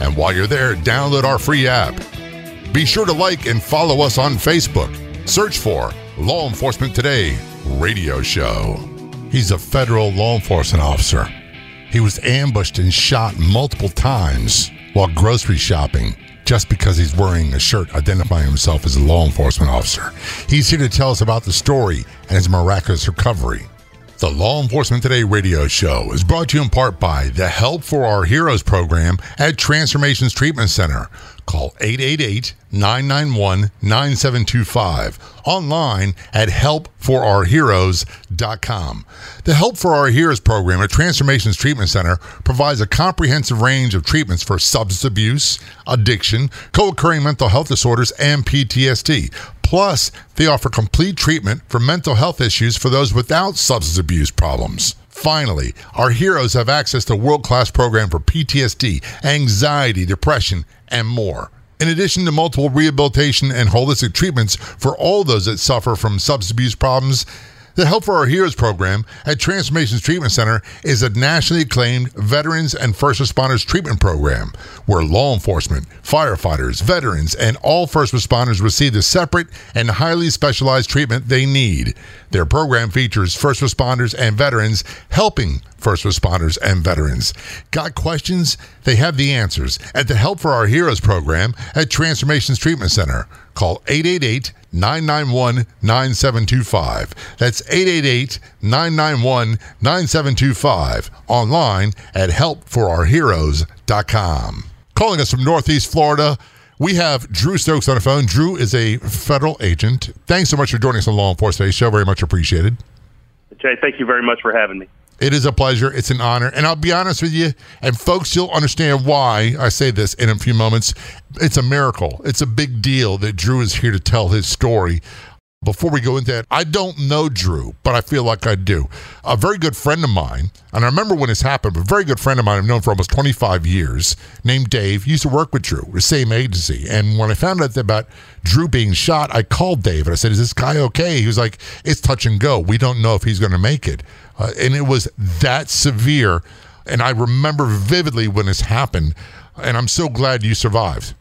And while you're there, download our free app. Be sure to like and follow us on Facebook. Search for Law Enforcement Today Radio Show. He's a federal law enforcement officer. He was ambushed and shot multiple times while grocery shopping just because he's wearing a shirt identifying himself as a law enforcement officer. He's here to tell us about the story and his miraculous recovery. The Law Enforcement Today radio show is brought to you in part by the Help for Our Heroes program at Transformations Treatment Center. Call 888 991 9725. Online at helpforourheroes.com. The Help for Our Heroes program at Transformations Treatment Center provides a comprehensive range of treatments for substance abuse, addiction, co occurring mental health disorders, and PTSD. Plus, they offer complete treatment for mental health issues for those without substance abuse problems. Finally, our heroes have access to world-class program for PTSD, anxiety, depression, and more. In addition to multiple rehabilitation and holistic treatments for all those that suffer from substance abuse problems, the Help for Our Heroes program at Transformations Treatment Center is a nationally acclaimed veterans and first responders treatment program where law enforcement, firefighters, veterans, and all first responders receive the separate and highly specialized treatment they need. Their program features first responders and veterans helping first responders and veterans. Got questions? They have the answers at the Help for Our Heroes program at Transformations Treatment Center. Call 888 991 9725. That's 888 991 9725. Online at helpforourheroes.com. Calling us from Northeast Florida, we have Drew Stokes on the phone. Drew is a federal agent. Thanks so much for joining us on Law Enforcement Show. Very much appreciated. Jay, thank you very much for having me. It is a pleasure. It's an honor. And I'll be honest with you, and folks, you'll understand why I say this in a few moments. It's a miracle. It's a big deal that Drew is here to tell his story. Before we go into that, I don't know Drew, but I feel like I do. A very good friend of mine, and I remember when this happened, but a very good friend of mine I've known for almost 25 years, named Dave, used to work with Drew, the same agency. And when I found out about Drew being shot, I called Dave and I said, Is this guy okay? He was like, It's touch and go. We don't know if he's going to make it. Uh, and it was that severe. And I remember vividly when this happened. And I'm so glad you survived.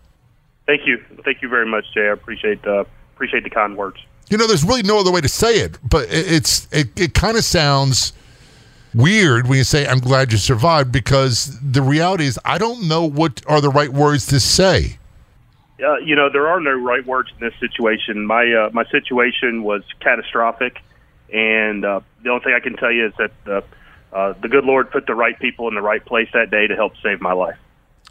Thank you. Thank you very much, Jay. I appreciate, uh, appreciate the kind words. You know, there's really no other way to say it, but it's it, it kind of sounds weird when you say I'm glad you survived because the reality is I don't know what are the right words to say. Uh, you know, there are no right words in this situation. My uh, my situation was catastrophic, and uh, the only thing I can tell you is that the uh, the good Lord put the right people in the right place that day to help save my life.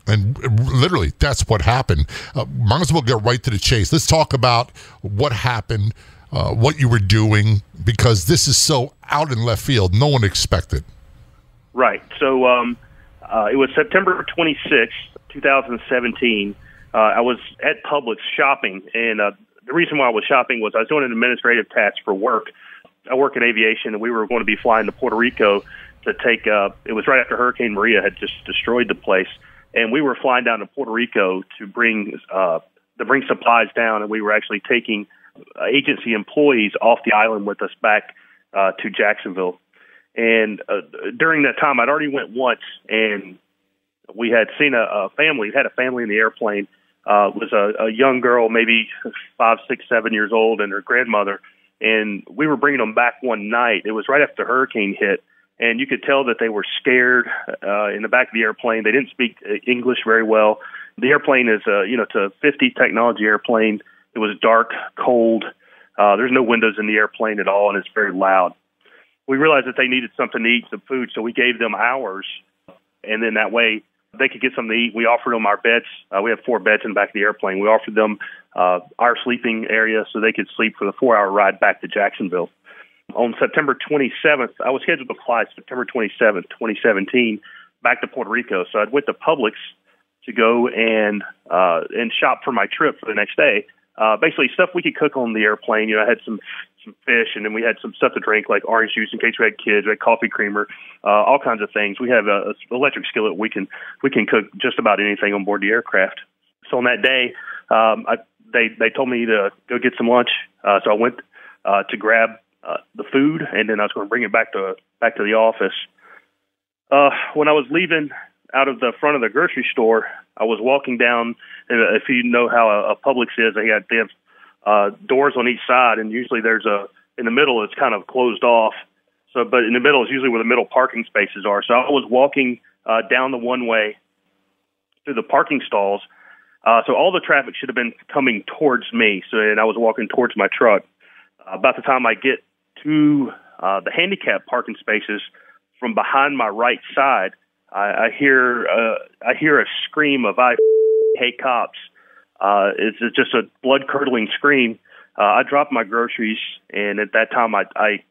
And literally, that's what happened. Uh, might as well get right to the chase. Let's talk about what happened, uh, what you were doing, because this is so out in left field. No one expected. Right. So um, uh, it was September 26th, 2017. Uh, I was at Publix shopping, and uh, the reason why I was shopping was I was doing an administrative task for work. I work in aviation, and we were going to be flying to Puerto Rico to take. Uh, it was right after Hurricane Maria had just destroyed the place and we were flying down to Puerto Rico to bring uh, to bring supplies down, and we were actually taking uh, agency employees off the island with us back uh, to Jacksonville. And uh, during that time, I'd already went once, and we had seen a, a family. Had a family in the airplane. Uh, was a, a young girl, maybe five, six, seven years old, and her grandmother. And we were bringing them back one night. It was right after the hurricane hit, and you could tell that they were scared uh, in the back of the airplane. They didn't speak uh, English very well. The airplane is, uh, you know, it's a 50 technology airplane. It was dark, cold. Uh, there's no windows in the airplane at all, and it's very loud. We realized that they needed something to eat, some food, so we gave them ours, and then that way they could get something to eat. We offered them our beds. Uh, we have four beds in the back of the airplane. We offered them uh, our sleeping area so they could sleep for the four-hour ride back to Jacksonville on September 27th, I was scheduled to fly September 27th, 2017, back to Puerto Rico. So I went to Publix to go and uh, and shop for my trip for the next day. Uh, basically, stuff we could cook on the airplane. You know, I had some some fish, and then we had some stuff to drink like orange juice in case we had kids. We had coffee creamer, uh, all kinds of things. We have a, a electric skillet. We can we can cook just about anything on board the aircraft. So on that day, um, I, they they told me to go get some lunch. Uh, so I went uh, to grab uh, the food, and then I was going to bring it back to back to the office. Uh, when I was leaving out of the front of the grocery store, I was walking down. And if you know how a, a Publix is, they had they have uh, doors on each side, and usually there's a in the middle. It's kind of closed off. So, but in the middle is usually where the middle parking spaces are. So I was walking uh, down the one way through the parking stalls. Uh, so all the traffic should have been coming towards me. So, and I was walking towards my truck. Uh, about the time I get to uh, the handicap parking spaces, from behind my right side, I, I hear uh, I hear a scream of "I hate cops." Uh, it's, it's just a blood curdling scream. Uh, I dropped my groceries, and at that time, I, I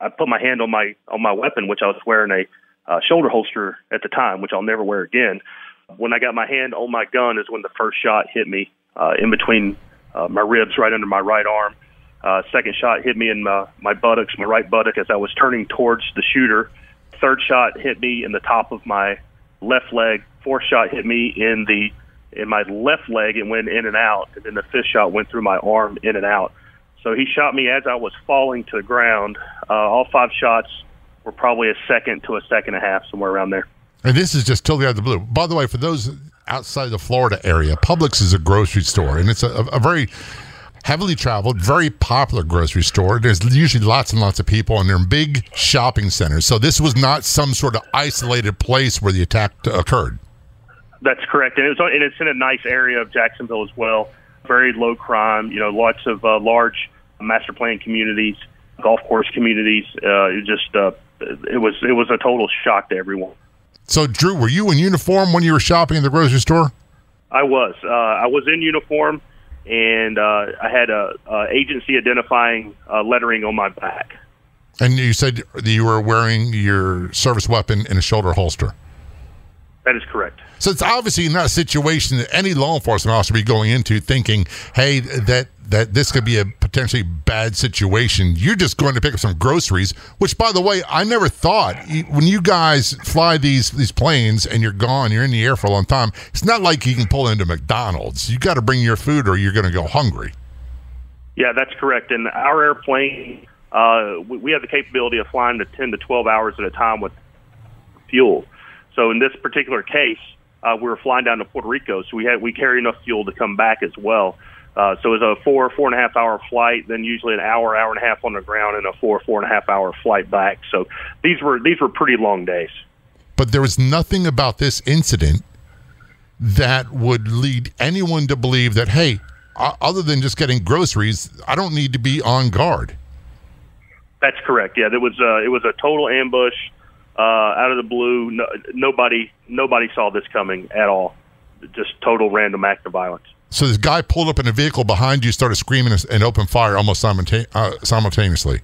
I put my hand on my on my weapon, which I was wearing a uh, shoulder holster at the time, which I'll never wear again. When I got my hand on my gun, is when the first shot hit me uh, in between uh, my ribs, right under my right arm. Uh, second shot hit me in my, my buttocks, my right buttock, as I was turning towards the shooter third shot hit me in the top of my left leg. Fourth shot hit me in the in my left leg. and went in and out, and then the fifth shot went through my arm in and out. So he shot me as I was falling to the ground. Uh, all five shots were probably a second to a second and a half, somewhere around there. And this is just totally out of the blue. By the way, for those outside the Florida area, Publix is a grocery store, and it's a, a very heavily traveled, very popular grocery store. There's usually lots and lots of people, and they're in big shopping centers. So this was not some sort of isolated place where the attack occurred. That's correct, and it's and it's in a nice area of Jacksonville as well. Very low crime. You know, lots of uh, large master plan communities, golf course communities. Uh, it just uh, it was it was a total shock to everyone. So, Drew, were you in uniform when you were shopping in the grocery store? I was. Uh, I was in uniform and uh, I had a, a agency identifying uh, lettering on my back. And you said you were wearing your service weapon in a shoulder holster. That is correct. So it's obviously not a situation that any law enforcement officer be going into thinking, "Hey, that that this could be a potentially bad situation." You're just going to pick up some groceries. Which, by the way, I never thought when you guys fly these these planes and you're gone, you're in the air for a long time. It's not like you can pull into McDonald's. You got to bring your food, or you're going to go hungry. Yeah, that's correct. And our airplane, uh, we, we have the capability of flying to 10 to 12 hours at a time with fuel. So in this particular case, uh, we were flying down to Puerto Rico, so we had we carry enough fuel to come back as well. Uh, so it was a four four and a half hour flight, then usually an hour hour and a half on the ground, and a four four and a half hour flight back. So these were these were pretty long days. But there was nothing about this incident that would lead anyone to believe that hey, other than just getting groceries, I don't need to be on guard. That's correct. Yeah, it was uh, it was a total ambush uh, out of the blue. No, nobody nobody saw this coming at all. Just total random act of violence. So this guy pulled up in a vehicle behind you, started screaming and opened fire almost simultane- uh, simultaneously.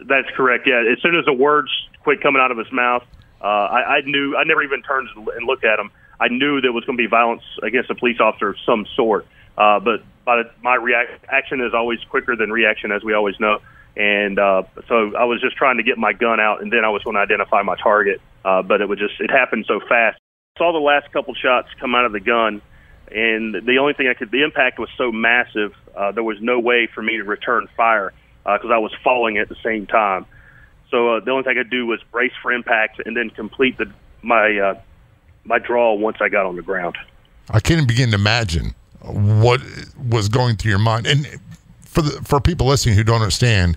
That's correct. Yeah, as soon as the words quit coming out of his mouth, uh, I, I knew. I never even turned and looked at him. I knew there was going to be violence against a police officer of some sort. Uh, but but my reaction is always quicker than reaction, as we always know. And uh, so I was just trying to get my gun out, and then I was going to identify my target. Uh, but it was just it happened so fast. Saw the last couple shots come out of the gun, and the only thing I could the impact was so massive. Uh, there was no way for me to return fire because uh, I was falling at the same time. So uh, the only thing I could do was brace for impact and then complete the my uh, my draw once I got on the ground. I can't begin to imagine what was going through your mind. And for the for people listening who don't understand,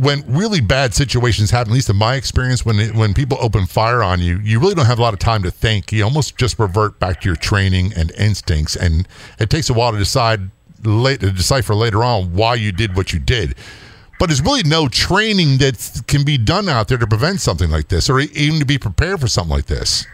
when really bad situations happen, at least in my experience, when it, when people open fire on you, you really don't have a lot of time to think. You almost just revert back to your training and instincts, and it takes a while to decide late to decipher later on why you did what you did. But there's really no training that can be done out there to prevent something like this, or even to be prepared for something like this.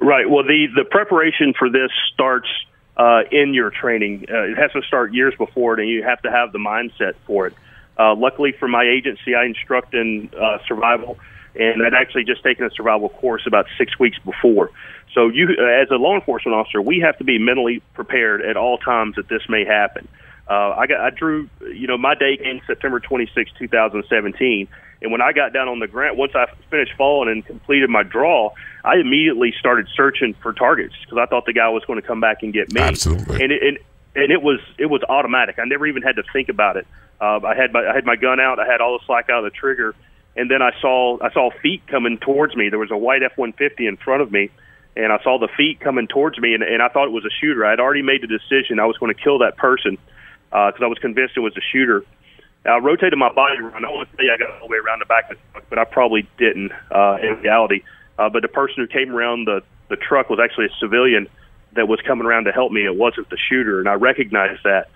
Right. Well, the the preparation for this starts uh, in your training. Uh, it has to start years before it, and you have to have the mindset for it. Uh, luckily for my agency, I instruct in uh, survival and I'd actually just taken a survival course about six weeks before. So, you, as a law enforcement officer, we have to be mentally prepared at all times that this may happen. Uh, I got, I drew, you know, my day came September 26, 2017, and when I got down on the ground, once I finished falling and completed my draw, I immediately started searching for targets because I thought the guy was going to come back and get me. Absolutely. And it, and, and it was it was automatic. I never even had to think about it. Uh, I had my I had my gun out. I had all the slack out of the trigger, and then I saw I saw feet coming towards me. There was a white F one fifty in front of me, and I saw the feet coming towards me, and, and I thought it was a shooter. I had already made the decision I was going to kill that person because uh, I was convinced it was a shooter. I rotated my body around. I want to say I got all the way around the back of the truck, but I probably didn't uh, in reality. Uh, but the person who came around the the truck was actually a civilian that was coming around to help me. It wasn't the shooter, and I recognized that.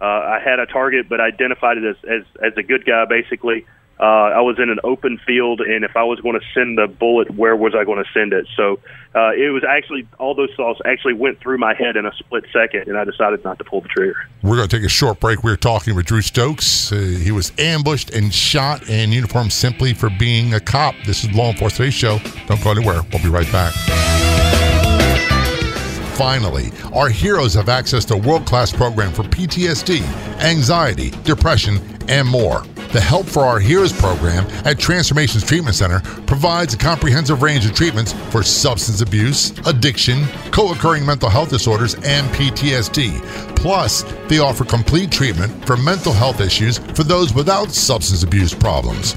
Uh, I had a target, but I identified it as as, as a good guy, basically. Uh, I was in an open field, and if I was going to send the bullet, where was I going to send it? So uh, it was actually all those thoughts actually went through my head in a split second, and I decided not to pull the trigger. We're going to take a short break. We are talking with Drew Stokes. Uh, he was ambushed and shot in uniform simply for being a cop. This is Law Enforcement Today's show. Don't go anywhere. We'll be right back. Finally, our heroes have access to a world class program for PTSD, anxiety, depression, and more. The Help for Our Heroes program at Transformations Treatment Center provides a comprehensive range of treatments for substance abuse, addiction, co occurring mental health disorders, and PTSD. Plus, they offer complete treatment for mental health issues for those without substance abuse problems.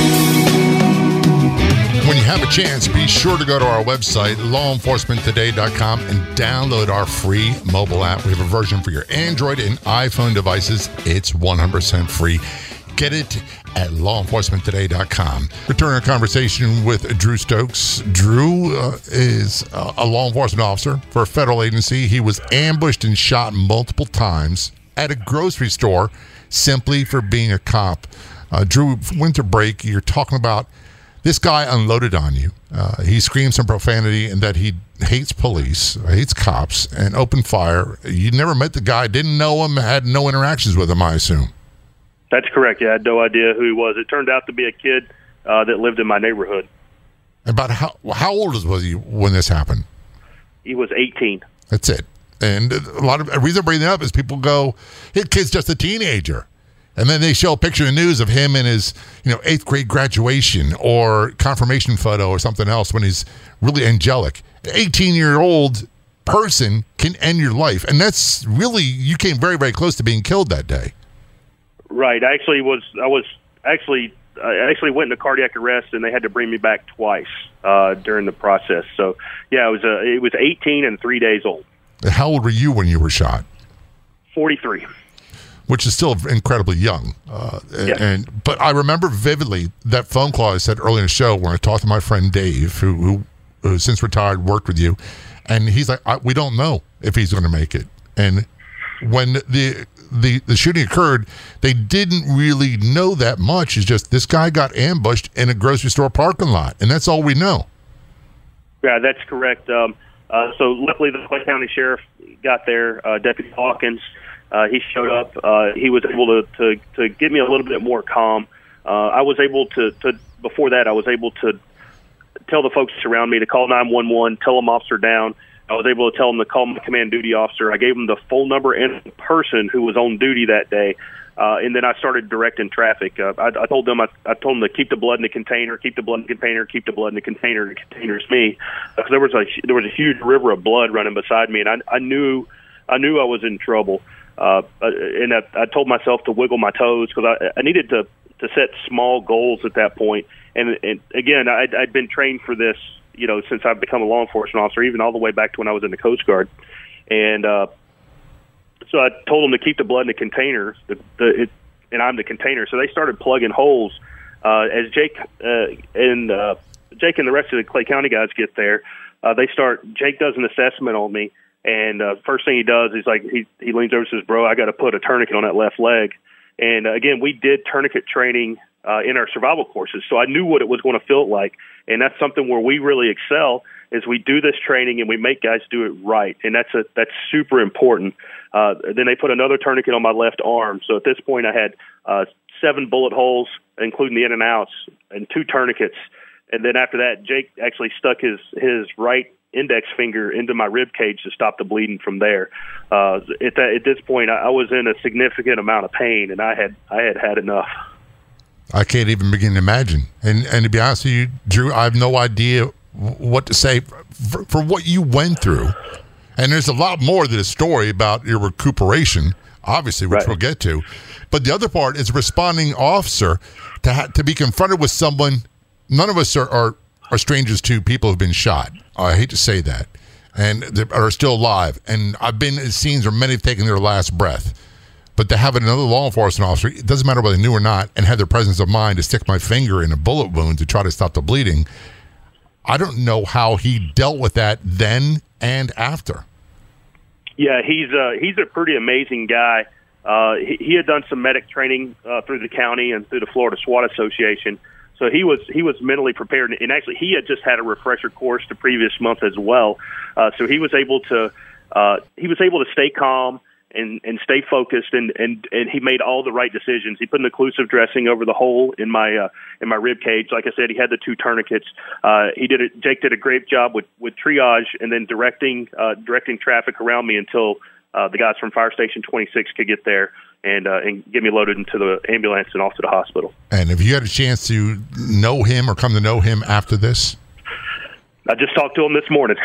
When you have a chance, be sure to go to our website, lawenforcementtoday.com, and download our free mobile app. We have a version for your Android and iPhone devices. It's 100% free. Get it at lawenforcementtoday.com. Return our conversation with Drew Stokes. Drew uh, is a law enforcement officer for a federal agency. He was ambushed and shot multiple times at a grocery store simply for being a cop. Uh, Drew, winter break, you're talking about this guy unloaded on you. Uh, he screamed some profanity and that he hates police, hates cops, and opened fire. You never met the guy, didn't know him, had no interactions with him, I assume. That's correct. Yeah, I had no idea who he was. It turned out to be a kid uh, that lived in my neighborhood. About how how old was he when this happened? He was 18. That's it. And a lot of a reason I bring that up is people go, "His kid's just a teenager." And then they show a picture in the news of him in his, you know, eighth grade graduation or confirmation photo or something else when he's really angelic. 18 year old person can end your life. And that's really, you came very, very close to being killed that day. Right. I actually was, I was actually, I actually went into cardiac arrest and they had to bring me back twice uh, during the process. So, yeah, it was, uh, it was 18 and three days old. How old were you when you were shot? 43 which is still incredibly young. Uh, yeah. And but I remember vividly that phone call I said earlier in the show when I talked to my friend Dave, who, who, who since retired worked with you, and he's like, "We don't know if he's going to make it." And when the the the shooting occurred, they didn't really know that much. It's just this guy got ambushed in a grocery store parking lot, and that's all we know. Yeah, that's correct. Um, uh, so luckily, the Clay County Sheriff got there. Uh, Deputy Hawkins uh, he showed up. Uh, he was able to, to to get me a little bit more calm. Uh, I was able to to before that I was able to tell the folks around me to call 911, tell them officer down. I was able to tell them to call my command duty officer. I gave them the phone number and person who was on duty that day. Uh, and then I started directing traffic. Uh, I, I told them I, I told them to keep the blood in the container, keep the blood in the container, keep the blood in the container. The container's me, uh, there was a there was a huge river of blood running beside me, and I, I knew I knew I was in trouble. Uh, and I, I told myself to wiggle my toes because I, I needed to to set small goals at that point. And, and again, I'd, I'd been trained for this you know, since I've become a law enforcement officer, even all the way back to when I was in the Coast Guard. And uh, so I told them to keep the blood in a container, the, the, it, and I'm the container. So they started plugging holes. Uh, as Jake uh, and uh, Jake and the rest of the Clay County guys get there, uh, they start. Jake does an assessment on me, and uh, first thing he does is like he he leans over and says, "Bro, I got to put a tourniquet on that left leg." And uh, again, we did tourniquet training uh, in our survival courses, so I knew what it was going to feel like, and that's something where we really excel is we do this training and we make guys do it right, and that's a that's super important. Uh, then they put another tourniquet on my left arm, so at this point I had uh, seven bullet holes, including the in and outs, and two tourniquets. And then after that, Jake actually stuck his his right index finger into my rib cage to stop the bleeding from there. Uh, at that at this point, I, I was in a significant amount of pain, and I had I had had enough. I can't even begin to imagine. And and to be honest with you, Drew, I have no idea what to say for, for what you went through. And there's a lot more to the story about your recuperation, obviously, which right. we'll get to. But the other part is responding officer to ha- to be confronted with someone. None of us are, are, are strangers to people who've been shot. I hate to say that, and are still alive. And I've been in scenes where many have taken their last breath. But to have another law enforcement officer, it doesn't matter whether they knew or not, and had the presence of mind to stick my finger in a bullet wound to try to stop the bleeding, I don't know how he dealt with that then and after. Yeah, he's a, he's a pretty amazing guy. Uh, he, he had done some medic training uh, through the county and through the Florida SWAT Association, so he was he was mentally prepared. And actually, he had just had a refresher course the previous month as well, uh, so he was able to uh, he was able to stay calm and and stay focused and and and he made all the right decisions. He put an occlusive dressing over the hole in my uh, in my rib cage. Like I said, he had the two tourniquets. Uh, he did it. Jake did a great job with with triage and then directing uh, directing traffic around me until uh, the guys from Fire Station 26 could get there and uh, and get me loaded into the ambulance and off to the hospital. And have you had a chance to know him or come to know him after this? I just talked to him this morning.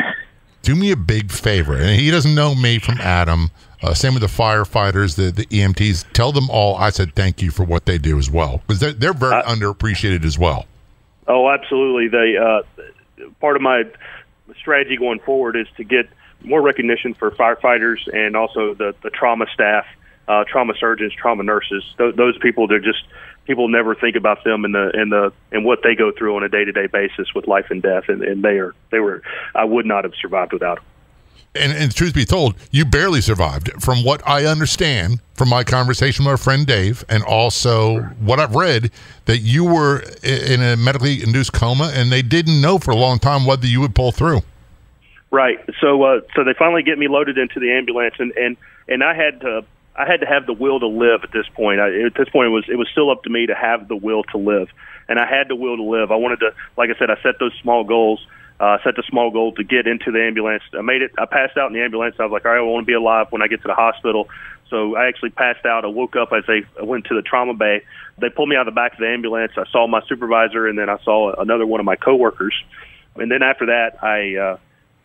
Do me a big favor, and he doesn't know me from Adam. Uh, same with the firefighters, the, the EMTs. Tell them all I said thank you for what they do as well, because they're, they're very uh, underappreciated as well. Oh, absolutely. They uh, part of my strategy going forward is to get more recognition for firefighters and also the the trauma staff, uh, trauma surgeons, trauma nurses. Th- those people, they're just people never think about them and the and the and what they go through on a day to day basis with life and death, and, and they are they were I would not have survived without them and, and truth be told, you barely survived. From what I understand from my conversation with our friend Dave, and also what I've read, that you were in a medically induced coma, and they didn't know for a long time whether you would pull through. Right. So, uh, so they finally get me loaded into the ambulance, and and and I had to. I had to have the will to live at this point. I, at this point, it was it was still up to me to have the will to live, and I had the will to live. I wanted to, like I said, I set those small goals uh, set the small goal to get into the ambulance. I made it. I passed out in the ambulance. I was like, all right, I want to be alive when I get to the hospital. So I actually passed out. I woke up as they went to the trauma bay. They pulled me out of the back of the ambulance. I saw my supervisor, and then I saw another one of my coworkers. And then after that, I uh,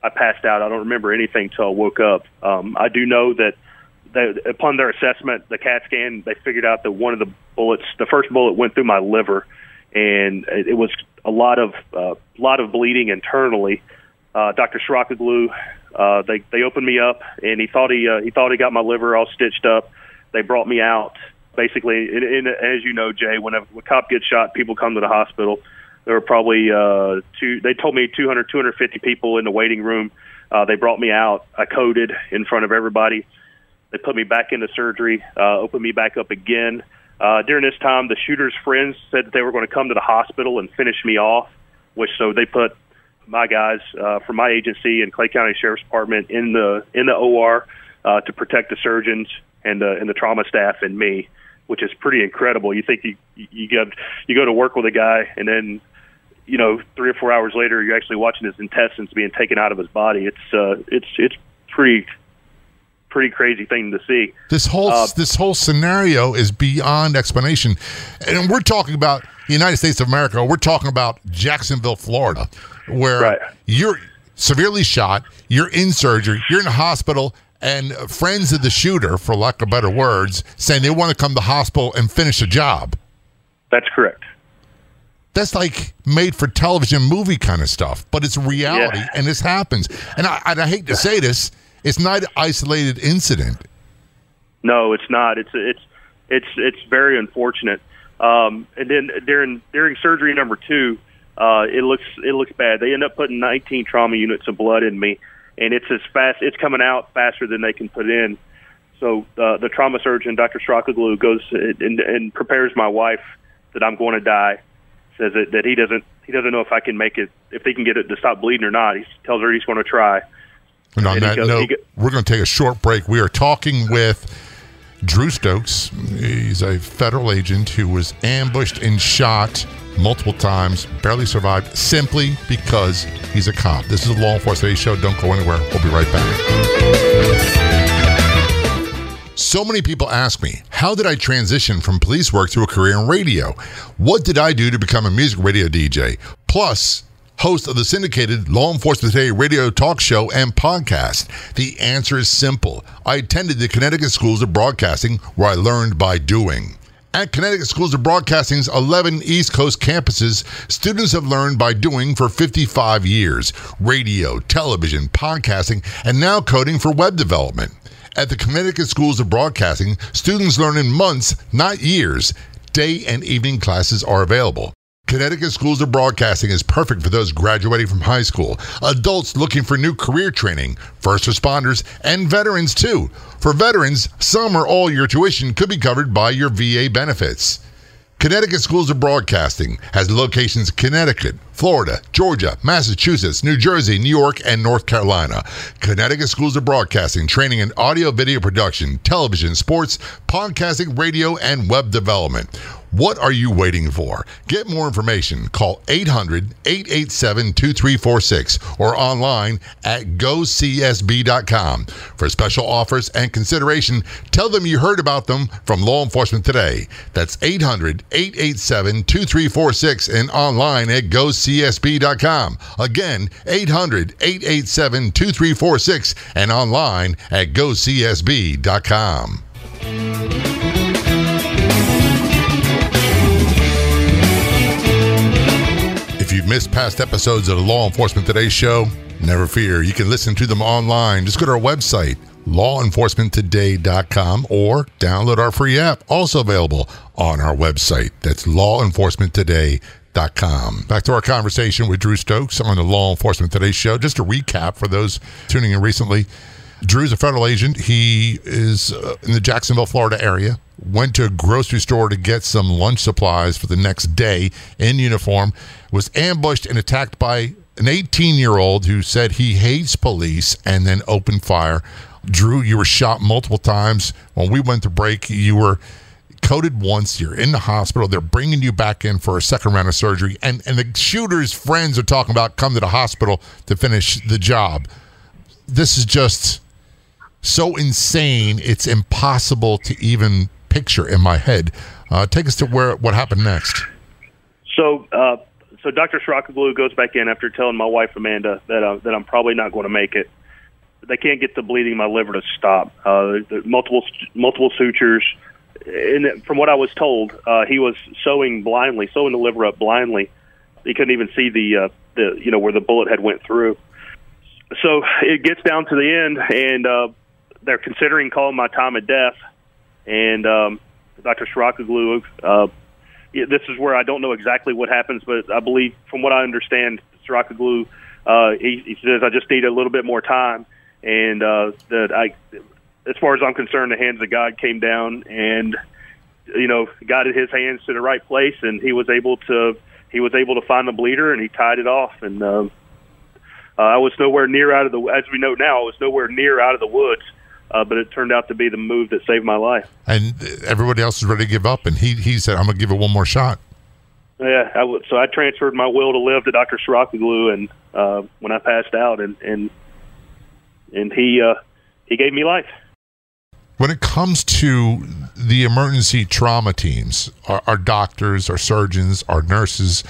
I passed out. I don't remember anything till I woke up. Um, I do know that they, upon their assessment, the CAT scan, they figured out that one of the bullets, the first bullet, went through my liver, and it was a lot of uh, lot of bleeding internally. Uh, Dr. Shrakaglu, uh, they they opened me up, and he thought he uh, he thought he got my liver all stitched up. They brought me out. Basically, and, and as you know, Jay, when a, when a cop gets shot, people come to the hospital. There were probably uh, two. They told me 200, 250 people in the waiting room. Uh, they brought me out. I coded in front of everybody. They put me back into surgery, uh, opened me back up again. Uh, during this time, the shooter's friends said that they were going to come to the hospital and finish me off, which so they put my guys uh, from my agency and Clay County Sheriff's Department in the in the OR uh, to protect the surgeons and the and the trauma staff and me, which is pretty incredible. You think you you get you go to work with a guy and then you know three or four hours later you're actually watching his intestines being taken out of his body. It's uh, it's it's pretty pretty crazy thing to see. This whole uh, this whole scenario is beyond explanation, and we're talking about the United States of America. We're talking about Jacksonville, Florida, where right. you're severely shot, you're in surgery, you're in a hospital, and friends of the shooter, for lack of better words, saying they want to come to the hospital and finish the job. That's correct. That's like made for television movie kind of stuff, but it's reality Yeah. and this happens. And I, and I hate to say this, it's not an isolated incident. No, it's not. It's it's it's it's very unfortunate. Um, and then during during surgery number two, uh, it looks it looks bad. They end up putting 19 trauma units of blood in me, and it's as fast. It's coming out faster than they can put in. So uh, the trauma surgeon, Dr. Strakoglu, goes and, and prepares my wife that I'm going to die. Says that, that he doesn't he doesn't know if I can make it if he can get it to stop bleeding or not. He tells her he's going to try. And on And that goes- note, go- we're going to take a short break. We are talking with Drew Stokes. He's a federal agent who was ambushed and shot multiple times, barely survived simply because he's a cop. This is a law enforcement show. Don't go anywhere. We'll be right back. So many people ask me, how did I transition from police work to a career in radio? What did I do to become a music radio DJ? Plus, host of the syndicated Law Enforcement Today radio talk show and podcast? The answer is simple. I attended the Connecticut Schools of Broadcasting where I learned by doing. At Connecticut Schools of Broadcasting's 11 East Coast campuses, students have learned by doing for 55 years radio, television, podcasting, and now coding for web development. At the Connecticut Schools of Broadcasting, students learn in months, not years. Day and evening classes are available. Connecticut Schools of Broadcasting is perfect for those graduating from high school, adults looking for new career training, first responders, and veterans too. For veterans, some or all your tuition could be covered by your VA benefits. Connecticut Schools of Broadcasting has locations in Connecticut, Florida, Georgia, Massachusetts, New Jersey, New York, and North Carolina. Connecticut Schools of Broadcasting training in audio video production, television, sports, podcasting, radio, and web development. What are you waiting for? Get more information. Call 800 887 2346 or online at gocsb.com. For special offers and consideration, tell them you heard about them from Law Enforcement Today. That's 800 887 2346 and online at gocsb.com. Again, 800 887 2346 and online at gocsb.com. If you've missed past episodes of the Law Enforcement Today show, never fear. You can listen to them online. Just go to our website, lawenforcementtoday.com, or download our free app, also available on our website. That's lawenforcementtoday.com. Back to our conversation with Drew Stokes on the Law Enforcement Today show. Just a recap for those tuning in recently. Drew's a federal agent. He is uh, in the Jacksonville, Florida area. Went to a grocery store to get some lunch supplies for the next day in uniform. Was ambushed and attacked by an 18 year old who said he hates police and then opened fire. Drew, you were shot multiple times. When we went to break, you were coded once. You're in the hospital. They're bringing you back in for a second round of surgery. And, and the shooter's friends are talking about come to the hospital to finish the job. This is just so insane it's impossible to even picture in my head uh, take us to where what happened next So, uh, so Dr. Shrockaglu goes back in after telling my wife Amanda that uh, that I'm probably not going to make it. They can't get the bleeding in my liver to stop. Uh, multiple multiple sutures, and from what I was told, uh, he was sewing blindly, sewing the liver up blindly. He couldn't even see the uh, the you know where the bullet had went through. So it gets down to the end, and uh, they're considering calling my time of death. And um, Dr. Shrockaglu, uh, this is where I don't know exactly what happens, but I believe, from what I understand, Siraka uh, he, he says I just need a little bit more time, and uh, that I, as far as I'm concerned, the hands of God came down and you know guided his hands to the right place, and he was able to he was able to find the bleeder, and he tied it off, and um, uh, I was nowhere near out of the as we know now, I was nowhere near out of the woods. Uh, but it turned out to be the move that saved my life. and everybody else was ready to give up and he he said i'm gonna give it one more shot Yeah, I w- so I transferred my will to live to Dr. Shirakaglu, and uh, when I passed out, and and and he uh, he gave me life. When it comes to the emergency trauma teams our, our doctors our surgeons our nurses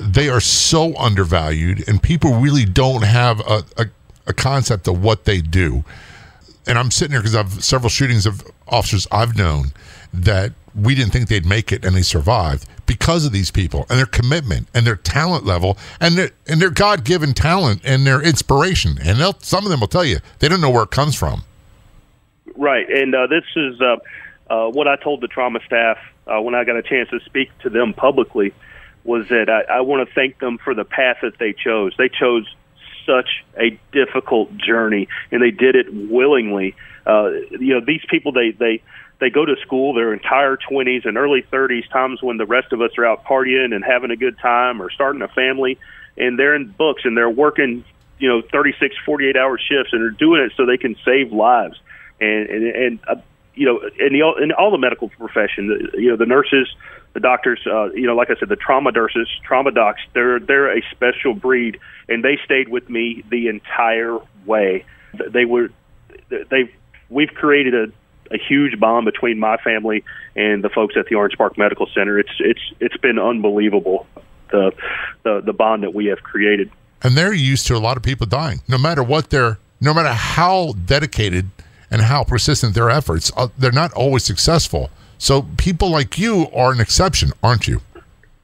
they are so undervalued and people really don't have a, a, a concept of what they do. And i'm sitting here because i've several shootings of officers i've known that we didn't think they'd make it and they survived because of these people and their commitment and their talent level and their and their god-given talent and their inspiration. And some of them will tell you they don't know where it comes from right. And uh, this is uh, uh, what i told the trauma staff uh, when i got a chance to speak to them publicly was that i, I want to thank them for the path that they chose. They chose such a difficult journey and they did it willingly. Uh, you know these people they they they go to school their entire 20s and early 30s, times when the rest of us are out partying and having a good time or starting a family, and they're in books and they're working, you know, 36, 48 hour shifts and they're doing it so they can save lives. And and, and uh, you know, in the in all the medical profession, you know, the nurses, the doctors, uh, you know, like I said, the trauma nurses, trauma docs, they're they're a special breed, and they stayed with me the entire way. They were they we've created a a huge bond between my family and the folks at the Orange Park Medical Center. It's it's it's been unbelievable the the, the bond that we have created. And they're used to a lot of people dying, no matter what their, no matter how dedicated and how persistent their efforts, uh, they're not always successful. So people like you are an exception, aren't you?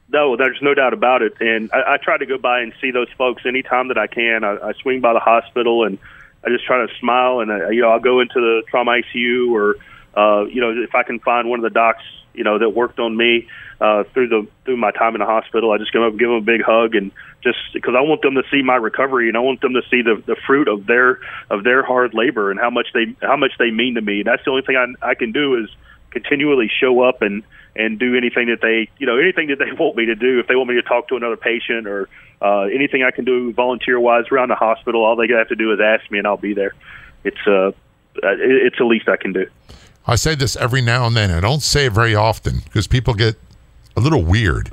No, there's no doubt about it. And I, I try to go by and see those folks anytime that I can. I, I swing by the hospital and I just try to smile and uh, you know I'll go into the trauma ICU or uh, you know if I can find one of the docs you know that worked on me uh, through the through my time in the hospital, I just go up give them a big hug and just because I want them to see my recovery and I want them to see the the fruit of their of their hard labor and how much they how much they mean to me. And That's the only thing I I can do is continually show up and and do anything that they you know anything that they want me to do if they want me to talk to another patient or uh, anything I can do volunteer wise around the hospital, all they have to do is ask me, and I'll be there. It's uh, it's the least I can do. I say this every now and then. I don't say it very often because people get a little weird.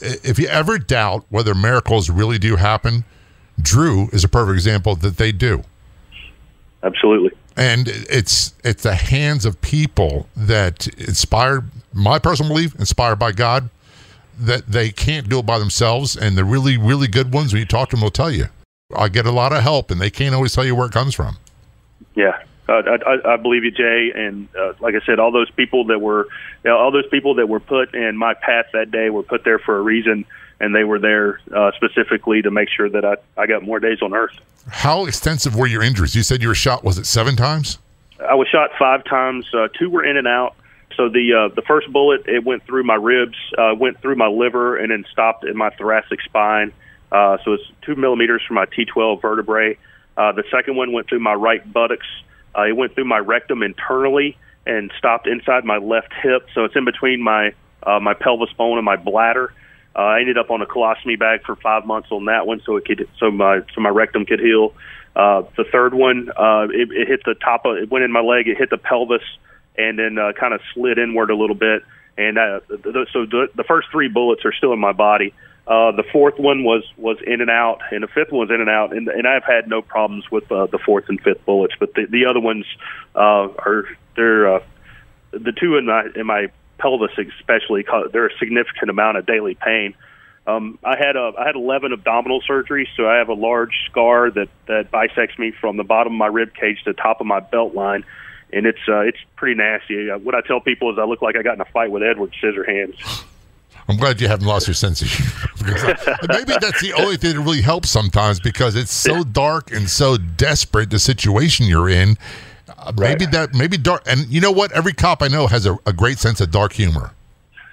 If you ever doubt whether miracles really do happen, Drew is a perfect example that they do. Absolutely. And it's it's the hands of people that inspired my personal belief, inspired by God, that they can't do it by themselves. And the really, really good ones, when you talk to them, will tell you. I get a lot of help, and they can't always tell you where it comes from. Yeah, uh, I, I believe you, Jay. And uh, like I said, all those people that were, you know, all those people that were put in my path that day were put there for a reason, and they were there uh, specifically to make sure that I, I got more days on Earth. How extensive were your injuries? You said you were shot. Was it seven times? I was shot five times. Uh, two were in and out. So the uh, the first bullet it went through my ribs, uh, went through my liver, and then stopped in my thoracic spine. Uh, so it's two millimeters from my T12 vertebrae. Uh, the second one went through my right buttocks. Uh, it went through my rectum internally and stopped inside my left hip. So it's in between my uh, my pelvis bone and my bladder. Uh, I ended up on a colostomy bag for five months on that one, so it could so my so my rectum could heal. Uh, the third one, uh, it, it hit the top of it went in my leg. It hit the pelvis and then uh, kind of slid inward a little bit. And uh, th- so the, the first three bullets are still in my body. The fourth one was was in and out, and the fifth one was in and out, and, and I've had no problems with uh, the fourth and fifth bullets, but the, the other ones uh, are they're uh, the two in my in my pelvis especially. They're a significant amount of daily pain. Um, I had a I had 11 abdominal surgeries, so I have a large scar that that bisects me from the bottom of my rib cage to the top of my belt line and it's uh, it's pretty nasty. Uh, what I tell people is I look like I got in a fight with Edward Scissorhands. I'm glad you haven't lost your sense of humor. maybe that's the only thing that really helps sometimes because it's so dark and so desperate the situation you're in. Uh, maybe right. that maybe dark and you know what? Every cop I know has a, a great sense of dark humor.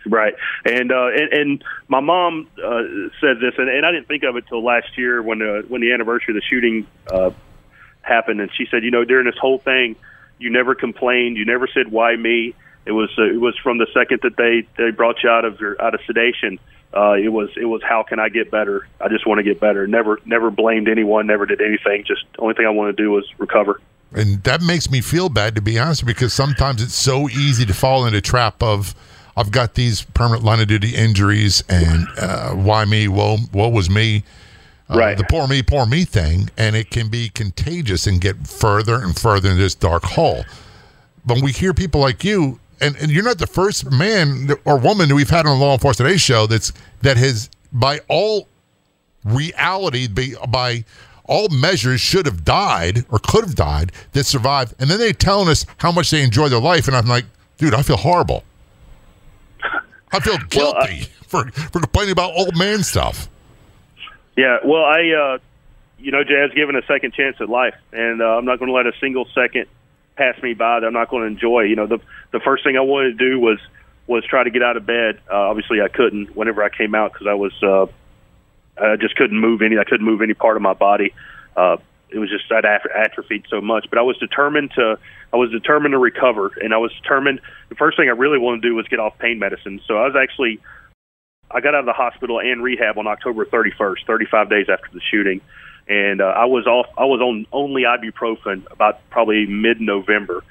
Right, and uh, and, and my mom uh, said this, and, and I didn't think of it till last year when uh, when the anniversary of the shooting uh, happened, and she said, you know, during this whole thing, you never complained. You never said why me. It was uh, it was from the second that they they brought you out of your out of sedation. Uh, it was it was how can I get better? I just want to get better. Never never blamed anyone. Never did anything. Just the only thing I want to do was recover. And that makes me feel bad to be honest, because sometimes it's so easy to fall into a trap of I've got these permanent line of duty injuries, and uh, why me? Woe, woe was me uh, right. the poor me, poor me thing, and it can be contagious and get further and further in this dark hole. But when we hear people like you, and, and you're not the first man or woman that we've had on the Law Enforcement Today show that's that has, by all reality, by, by all measures, should have died or could have died that survived, and then they're telling us how much they enjoy their life, and I'm like, dude, I feel horrible. I feel guilty well, I, for for complaining about old man stuff. Yeah, well, I, uh, you know, Jazz given a second chance at life, and uh, I'm not going to let a single second pass me by that I'm not going to enjoy. You know, the the first thing I wanted to do was was try to get out of bed. Uh, obviously, I couldn't whenever I came out because I was uh, I just couldn't move any. I couldn't move any part of my body. Uh, it was just I'd atrophied so much. But I was determined to I was determined to recover, and I was determined. The first thing I really wanted to do was get off pain medicine. So I was actually I got out of the hospital and rehab on October 31st, 35 days after the shooting, and uh, I was off. I was on only ibuprofen about probably mid-November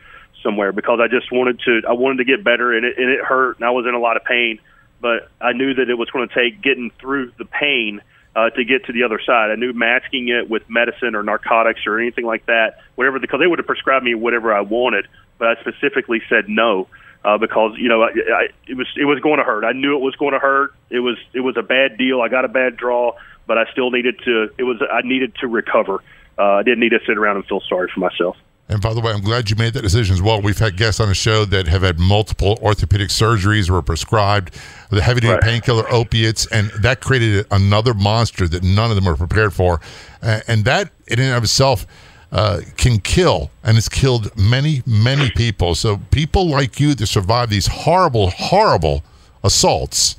somewhere because I just wanted to. I wanted to get better, and it, and it hurt, and I was in a lot of pain. But I knew that it was going to take getting through the pain uh, to get to the other side. I knew masking it with medicine or narcotics or anything like that, whatever, because they would have prescribed me whatever I wanted, but I specifically said no. Uh, because you know I, I, it was it was going to hurt. I knew it was going to hurt. It was it was a bad deal. I got a bad draw, but I still needed to. It was I needed to recover. Uh, I didn't need to sit around and feel sorry for myself. And by the way, I'm glad you made that decision as well. We've had guests on the show that have had multiple orthopedic surgeries or prescribed the heavy duty right. painkiller opiates, and that created another monster that none of them were prepared for. Uh, and that, in and of itself, uh, can kill and has killed many, many people. So people like you that survive these horrible, horrible assaults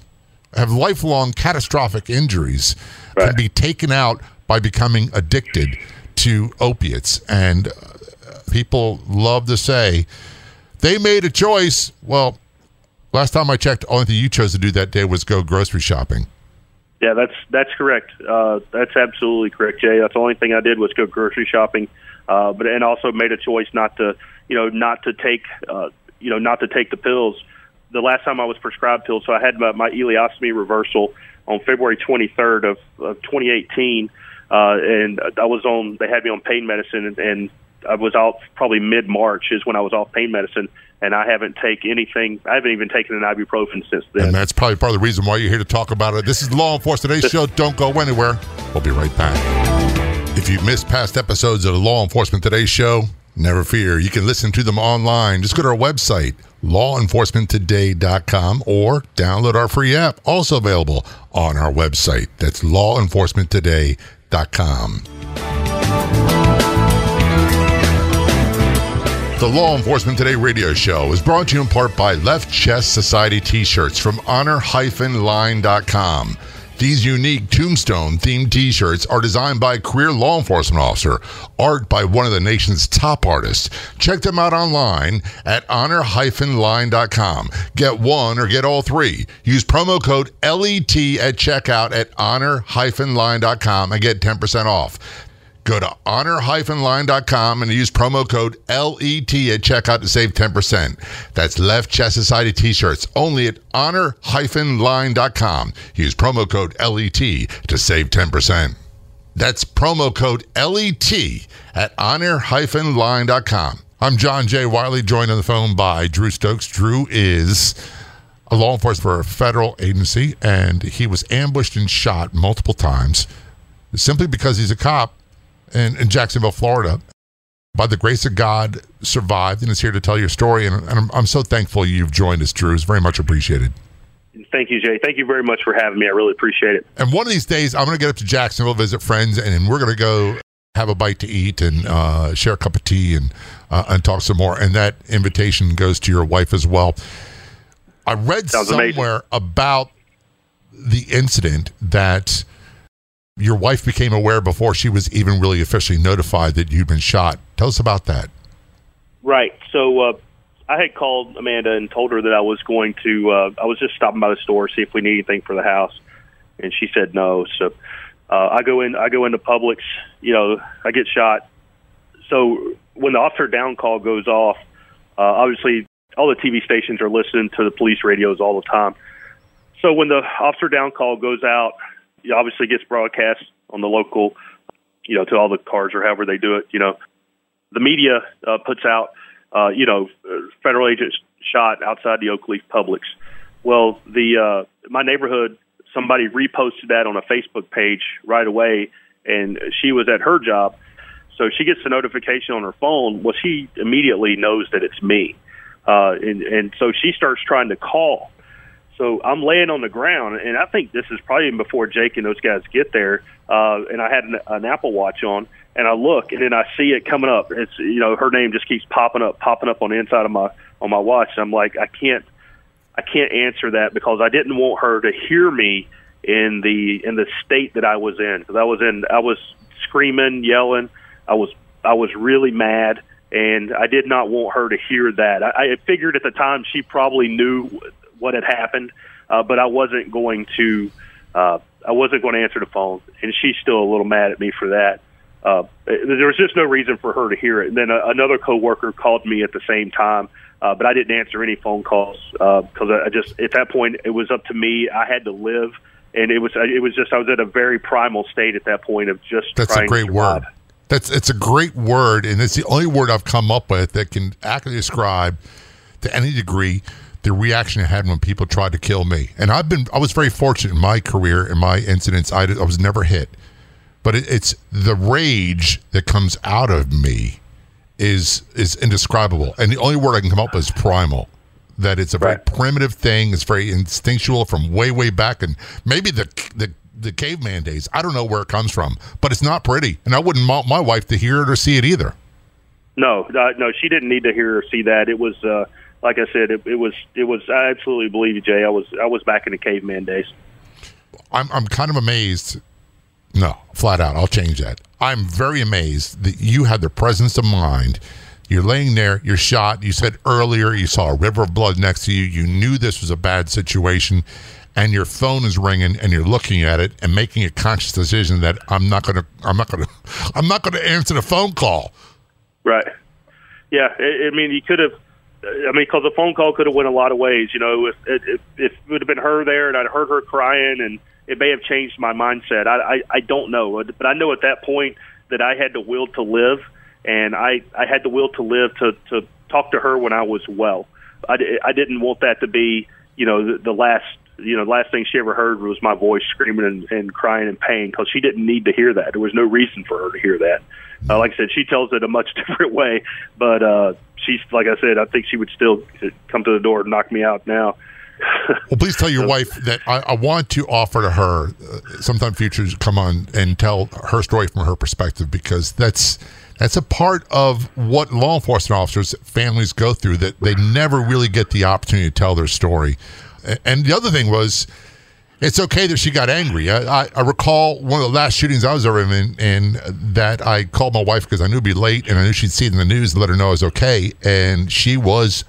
have lifelong catastrophic injuries right. can be taken out by becoming addicted to opiates. And people love to say they made a choice. Well, last time I checked, only thing you chose to do that day was go grocery shopping. Yeah, that's that's correct. Uh, that's absolutely correct, Jay. That's the only thing I did was go grocery shopping, uh, but and also made a choice not to, you know, not to take, uh, you know, not to take the pills. The last time I was prescribed pills, so I had my, my ileostomy reversal on February 23rd of, of 2018, uh, and I was on. They had me on pain medicine, and, and I was off probably mid March is when I was off pain medicine, and I haven't taken anything. I haven't even taken an ibuprofen since then. And that's probably part of the reason why you're here to talk about it. This is Law Enforcement Today's show. Don't go anywhere. We'll be right back. If you've missed past episodes of the Law Enforcement Today show, never fear. You can listen to them online. Just go to our website, lawenforcementtoday.com, or download our free app, also available on our website. That's lawenforcementtoday.com. The Law Enforcement Today radio show is brought to you in part by Left Chest Society t shirts from honor-line.com. These unique tombstone themed t shirts are designed by a career law enforcement officer, art by one of the nation's top artists. Check them out online at honor-line.com. Get one or get all three. Use promo code LET at checkout at honor-line.com and get 10% off. Go to honor-line.com and use promo code LET at checkout to save 10%. That's Left Chest Society t-shirts only at honor-line.com. Use promo code LET to save 10%. That's promo code LET at honor-line.com. I'm John J. Wiley, joined on the phone by Drew Stokes. Drew is a law enforcement for a federal agency, and he was ambushed and shot multiple times simply because he's a cop in, in Jacksonville, Florida. By the grace of God, survived and is here to tell your story. And, and I'm, I'm so thankful you've joined us, Drew. It's very much appreciated. Thank you, Jay. Thank you very much for having me. I really appreciate it. And one of these days, I'm going to get up to Jacksonville, visit friends, and we're going to go have a bite to eat and uh, share a cup of tea and uh, and talk some more. And that invitation goes to your wife as well. I read Sounds somewhere amazing. about the incident that your wife became aware before she was even really officially notified that you'd been shot. Tell us about that. Right. So uh, I had called Amanda and told her that I was going to. Uh, I was just stopping by the store to see if we need anything for the house, and she said no. So uh, I go in. I go into Publix. You know, I get shot. So when the officer down call goes off, uh, obviously all the TV stations are listening to the police radios all the time. So when the officer down call goes out, it obviously gets broadcast on the local, you know, to all the cars or however they do it. You know, the media uh, puts out, uh, you know, federal agents shot outside the Oak Leaf Publix. Well, the uh, my neighborhood, somebody reposted that on a Facebook page right away, and she was at her job, so she gets the notification on her phone. Well, she immediately knows that it's me, uh, and and so she starts trying to call So I'm laying on the ground, and I think this is probably even before Jake and those guys get there. Uh, and I had an, an Apple Watch on, and I look, and then I see it coming up. It's you know her name just keeps popping up, popping up on the inside of my on my watch. And I'm like, I can't, I can't answer that because I didn't want her to hear me in the in the state that I was in because I was in I was screaming, yelling. I was I was really mad, and I did not want her to hear that. I, I figured at the time she probably knew what had happened, uh, but I wasn't going to. Uh, I wasn't going to answer the phone, and she's still a little mad at me for that. Uh, there was just no reason for her to hear it. And then a, another coworker called me at the same time, uh, but I didn't answer any phone calls because uh, I just at that point it was up to me. I had to live, and it was it was just I was at a very primal state at that point of just. That's a great word. That's it's a great word, and it's the only word I've come up with that can accurately describe to any degree the reaction I had when people tried to kill me. And I've been, I was very fortunate in my career, in my incidents, I, I was never hit. But it, it's the rage that comes out of me is is indescribable. And the only word I can come up with is primal. That it's a very right. primitive thing. It's very instinctual from way, way back, and maybe the the the caveman days. I don't know where it comes from, but it's not pretty, and I wouldn't want my wife to hear it or see it either. No, uh, no, she didn't need to hear or see that. It was. Uh, like I said, it, it was it was I absolutely believe you, Jay. I was I was back in the caveman days. I'm I'm kind of amazed. No, flat out, I'll change that. I'm very amazed that you had the presence of mind. You're laying there, you're shot. You said earlier you saw a river of blood next to you. You knew this was a bad situation, and your phone is ringing, and you're looking at it and making a conscious decision that I'm not gonna, I'm not gonna, I'm not gonna answer the phone call. Right. Yeah. I, I mean, you could have I mean, because the phone call could have went a lot of ways. You know, if, if, if it would have been her there and I'd heard her crying, and it may have changed my mindset. I, I I don't know, but I know at that point that I had the will to live, and I I had the will to live to to talk to her when I was well. I, I didn't want that to be, you know, the, the last you know, last thing she ever heard was my voice screaming and, and crying in pain because she didn't need to hear that. There was no reason for her to hear that. Uh, like I said, she tells it a much different way, but uh, she's like I said, I think she would still come to the door and knock me out now. well, please tell your wife that I, I, want to offer to her uh, sometime future to come on and tell her story from her perspective because that's that's a part of what law enforcement officers families go through that they never really get the opportunity to tell their story. And the other thing was it's okay that she got angry. I, I, I, recall one of the last shootings I was ever in, and that I called my wife because I knew it'd be late, and I knew she'd see it in the news and let her know I was okay, and she was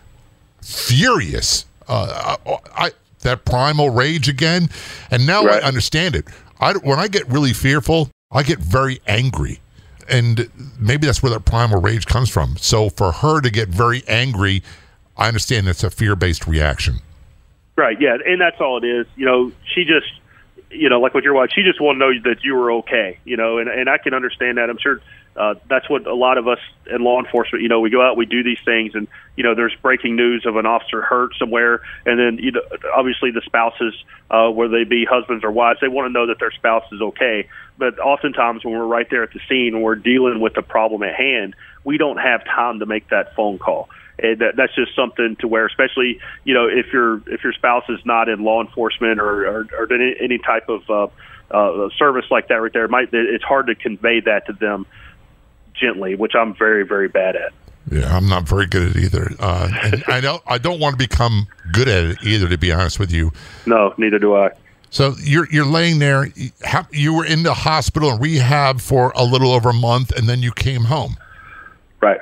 furious. Uh, I, I, that primal rage again, and now right. I understand it. I, when I get really fearful, I get very angry, and maybe that's where that primal rage comes from. So for her to get very angry, I understand that's a fear-based reaction. Right. Yeah, and that's all it is. You know, she just, you know, like what you're watching, she just want to know that you were okay. You know, and and I can understand that. I'm sure uh, that's what a lot of us in law enforcement, you know, we go out, we do these things, and you know, there's breaking news of an officer hurt somewhere, and then you know, obviously the spouses, uh, whether they be husbands or wives, they want to know that their spouse is okay. But oftentimes, when we're right there at the scene, and we're dealing with the problem at hand, we don't have time to make that phone call and that, that's just something to where, especially you know, if your if your spouse is not in law enforcement or or, or any, any type of uh, uh, service like that, right there, it might it's hard to convey that to them gently, which I'm very very bad at. Yeah, I'm not very good at it either. Uh, and I don't I don't want to become good at it either. To be honest with you. No, neither do I. So you're you're laying there. You were in the hospital and rehab for a little over a month, and then you came home. Right.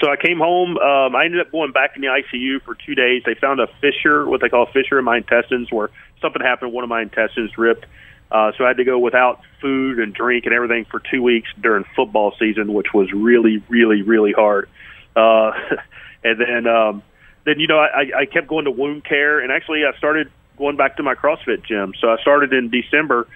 So I came home. Um, I ended up going back in the ICU for two days. They found a fissure, what they call a fissure in my intestines, where something happened. One of my intestines ripped. Uh, so I had to go without food and drink and everything for two weeks during football season, which was really, really, really hard. Uh, and then, um, then you know, I, I kept going to wound care, and actually, I started going back to my CrossFit gym. So I started in December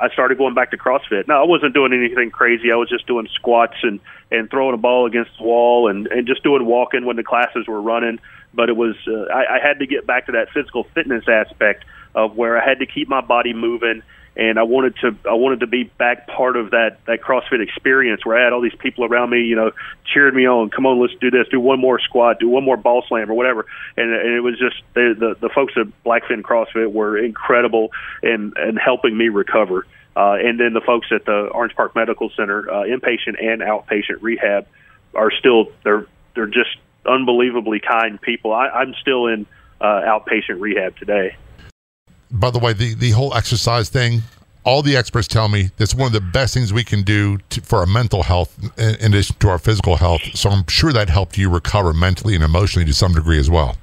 I started going back to CrossFit. Now I wasn't doing anything crazy. I was just doing squats and and throwing a ball against the wall and and just doing walking when the classes were running. But it was uh, I, I had to get back to that physical fitness aspect of where I had to keep my body moving and I wanted to I wanted to be back part of that that CrossFit experience where I had all these people around me, you know, cheering me on. Come on, let's do this. Do one more squat. Do one more ball slam or whatever. And, and it was just the, the the folks at Blackfin CrossFit were incredible in in helping me recover. Uh, and then the folks at the Orange Park Medical Center, uh, inpatient and outpatient rehab, are still they're they're just unbelievably kind people. I, I'm still in uh, outpatient rehab today. By the way, the the whole exercise thing, all the experts tell me that's one of the best things we can do to, for our mental health in, in addition to our physical health. So I'm sure that helped you recover mentally and emotionally to some degree as well.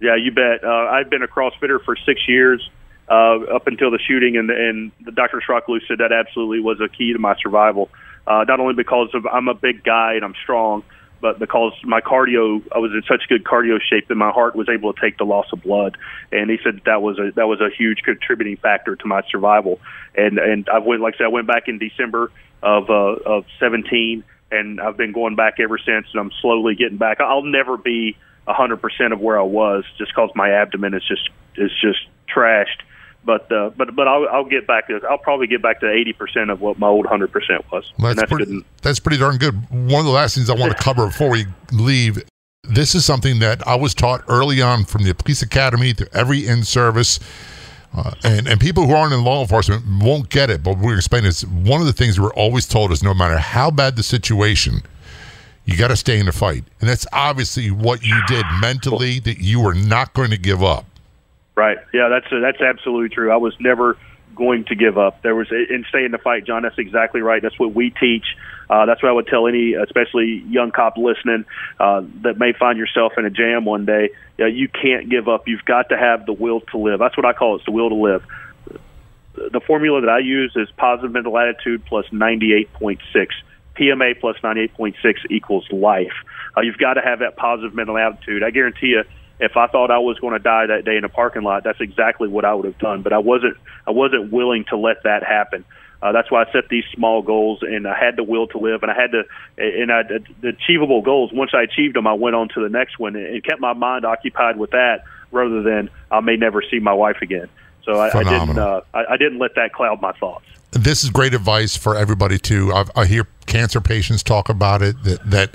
Yeah, you bet. Uh, I've been a CrossFitter for six years. Uh, up until the shooting, and, and the Dr. Srocklu said that absolutely was a key to my survival. Uh, not only because of I'm a big guy and I'm strong, but because my cardio, I was in such good cardio shape that my heart was able to take the loss of blood. And he said that was a that was a huge contributing factor to my survival. And and I went like I said, I went back in December of uh, of 17, and I've been going back ever since. And I'm slowly getting back. I'll never be a 100% of where I was just because my abdomen is just is just trashed but uh, but but I'll, I'll get back to I'll probably get back to eighty percent of what my old hundred percent was. Well, that's, that's, pretty, that's pretty darn good. One of the last things I want to cover before we leave. This is something that I was taught early on from the police academy to every in service. Uh, and, and people who aren't in law enforcement won't get it, but we're explaining this. One of the things we're always told is no matter how bad the situation, you got to stay in the fight. And that's obviously what you did mentally, that you were not going to give up. Right. Yeah, that's that's absolutely true. I was never going to give up. There was and stay in the fight, John. That's exactly right. That's what we teach. Uh, that's what I would tell any, especially young cop listening, uh, that may find yourself in a jam one day. Yeah, you can't give up. You've got to have the will to live. That's what I call it. It's the will to live. The formula that I use is positive mental attitude plus 98.6. PMA plus 98.6 equals life. Uh, you've got to have that positive mental attitude. I guarantee you if I thought I was going to die that day in a parking lot, that's exactly what I would have done. But I wasn't. I wasn't willing to let that happen. Uh, that's why I set these small goals, and I had the will to live, and I had to, and I the achievable goals. Once I achieved them, I went on to the next one, and kept my mind occupied with that rather than I may never see my wife again. So I, I didn't. Uh, I, I didn't let that cloud my thoughts. This is great advice for everybody too. I've, I hear cancer patients talk about it that that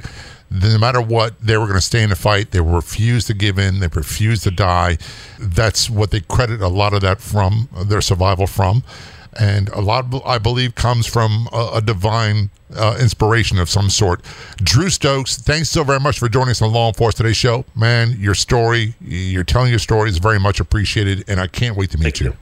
no matter what, they were going to stay in the fight. They refused to give in. They refused to die. That's what they credit a lot of that from, their survival from. And a lot, of, I believe, comes from a, a divine uh, inspiration of some sort. Drew Stokes, thanks so very much for joining us on Law Enforcement Today show. Man, your story, you're telling your story is very much appreciated, and I can't wait to meet Thank you. you.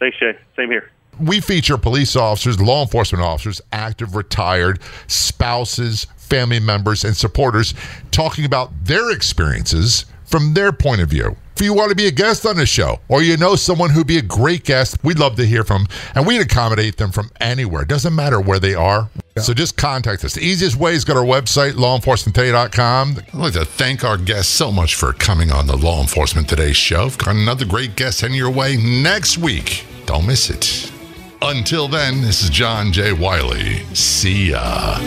Thanks, Jay. Same here. We feature police officers, law enforcement officers, active, retired, spouses, family members, and supporters talking about their experiences from their point of view. If you want to be a guest on the show or you know someone who'd be a great guest, we'd love to hear from and we'd accommodate them from anywhere. It doesn't matter where they are. Yeah. So just contact us. The easiest way is go to our website, lawenforcementtoday.com. I'd like to thank our guests so much for coming on the Law Enforcement Today show. We've got another great guest heading your way next week. Don't miss it. Until then, this is John J. Wiley. See ya.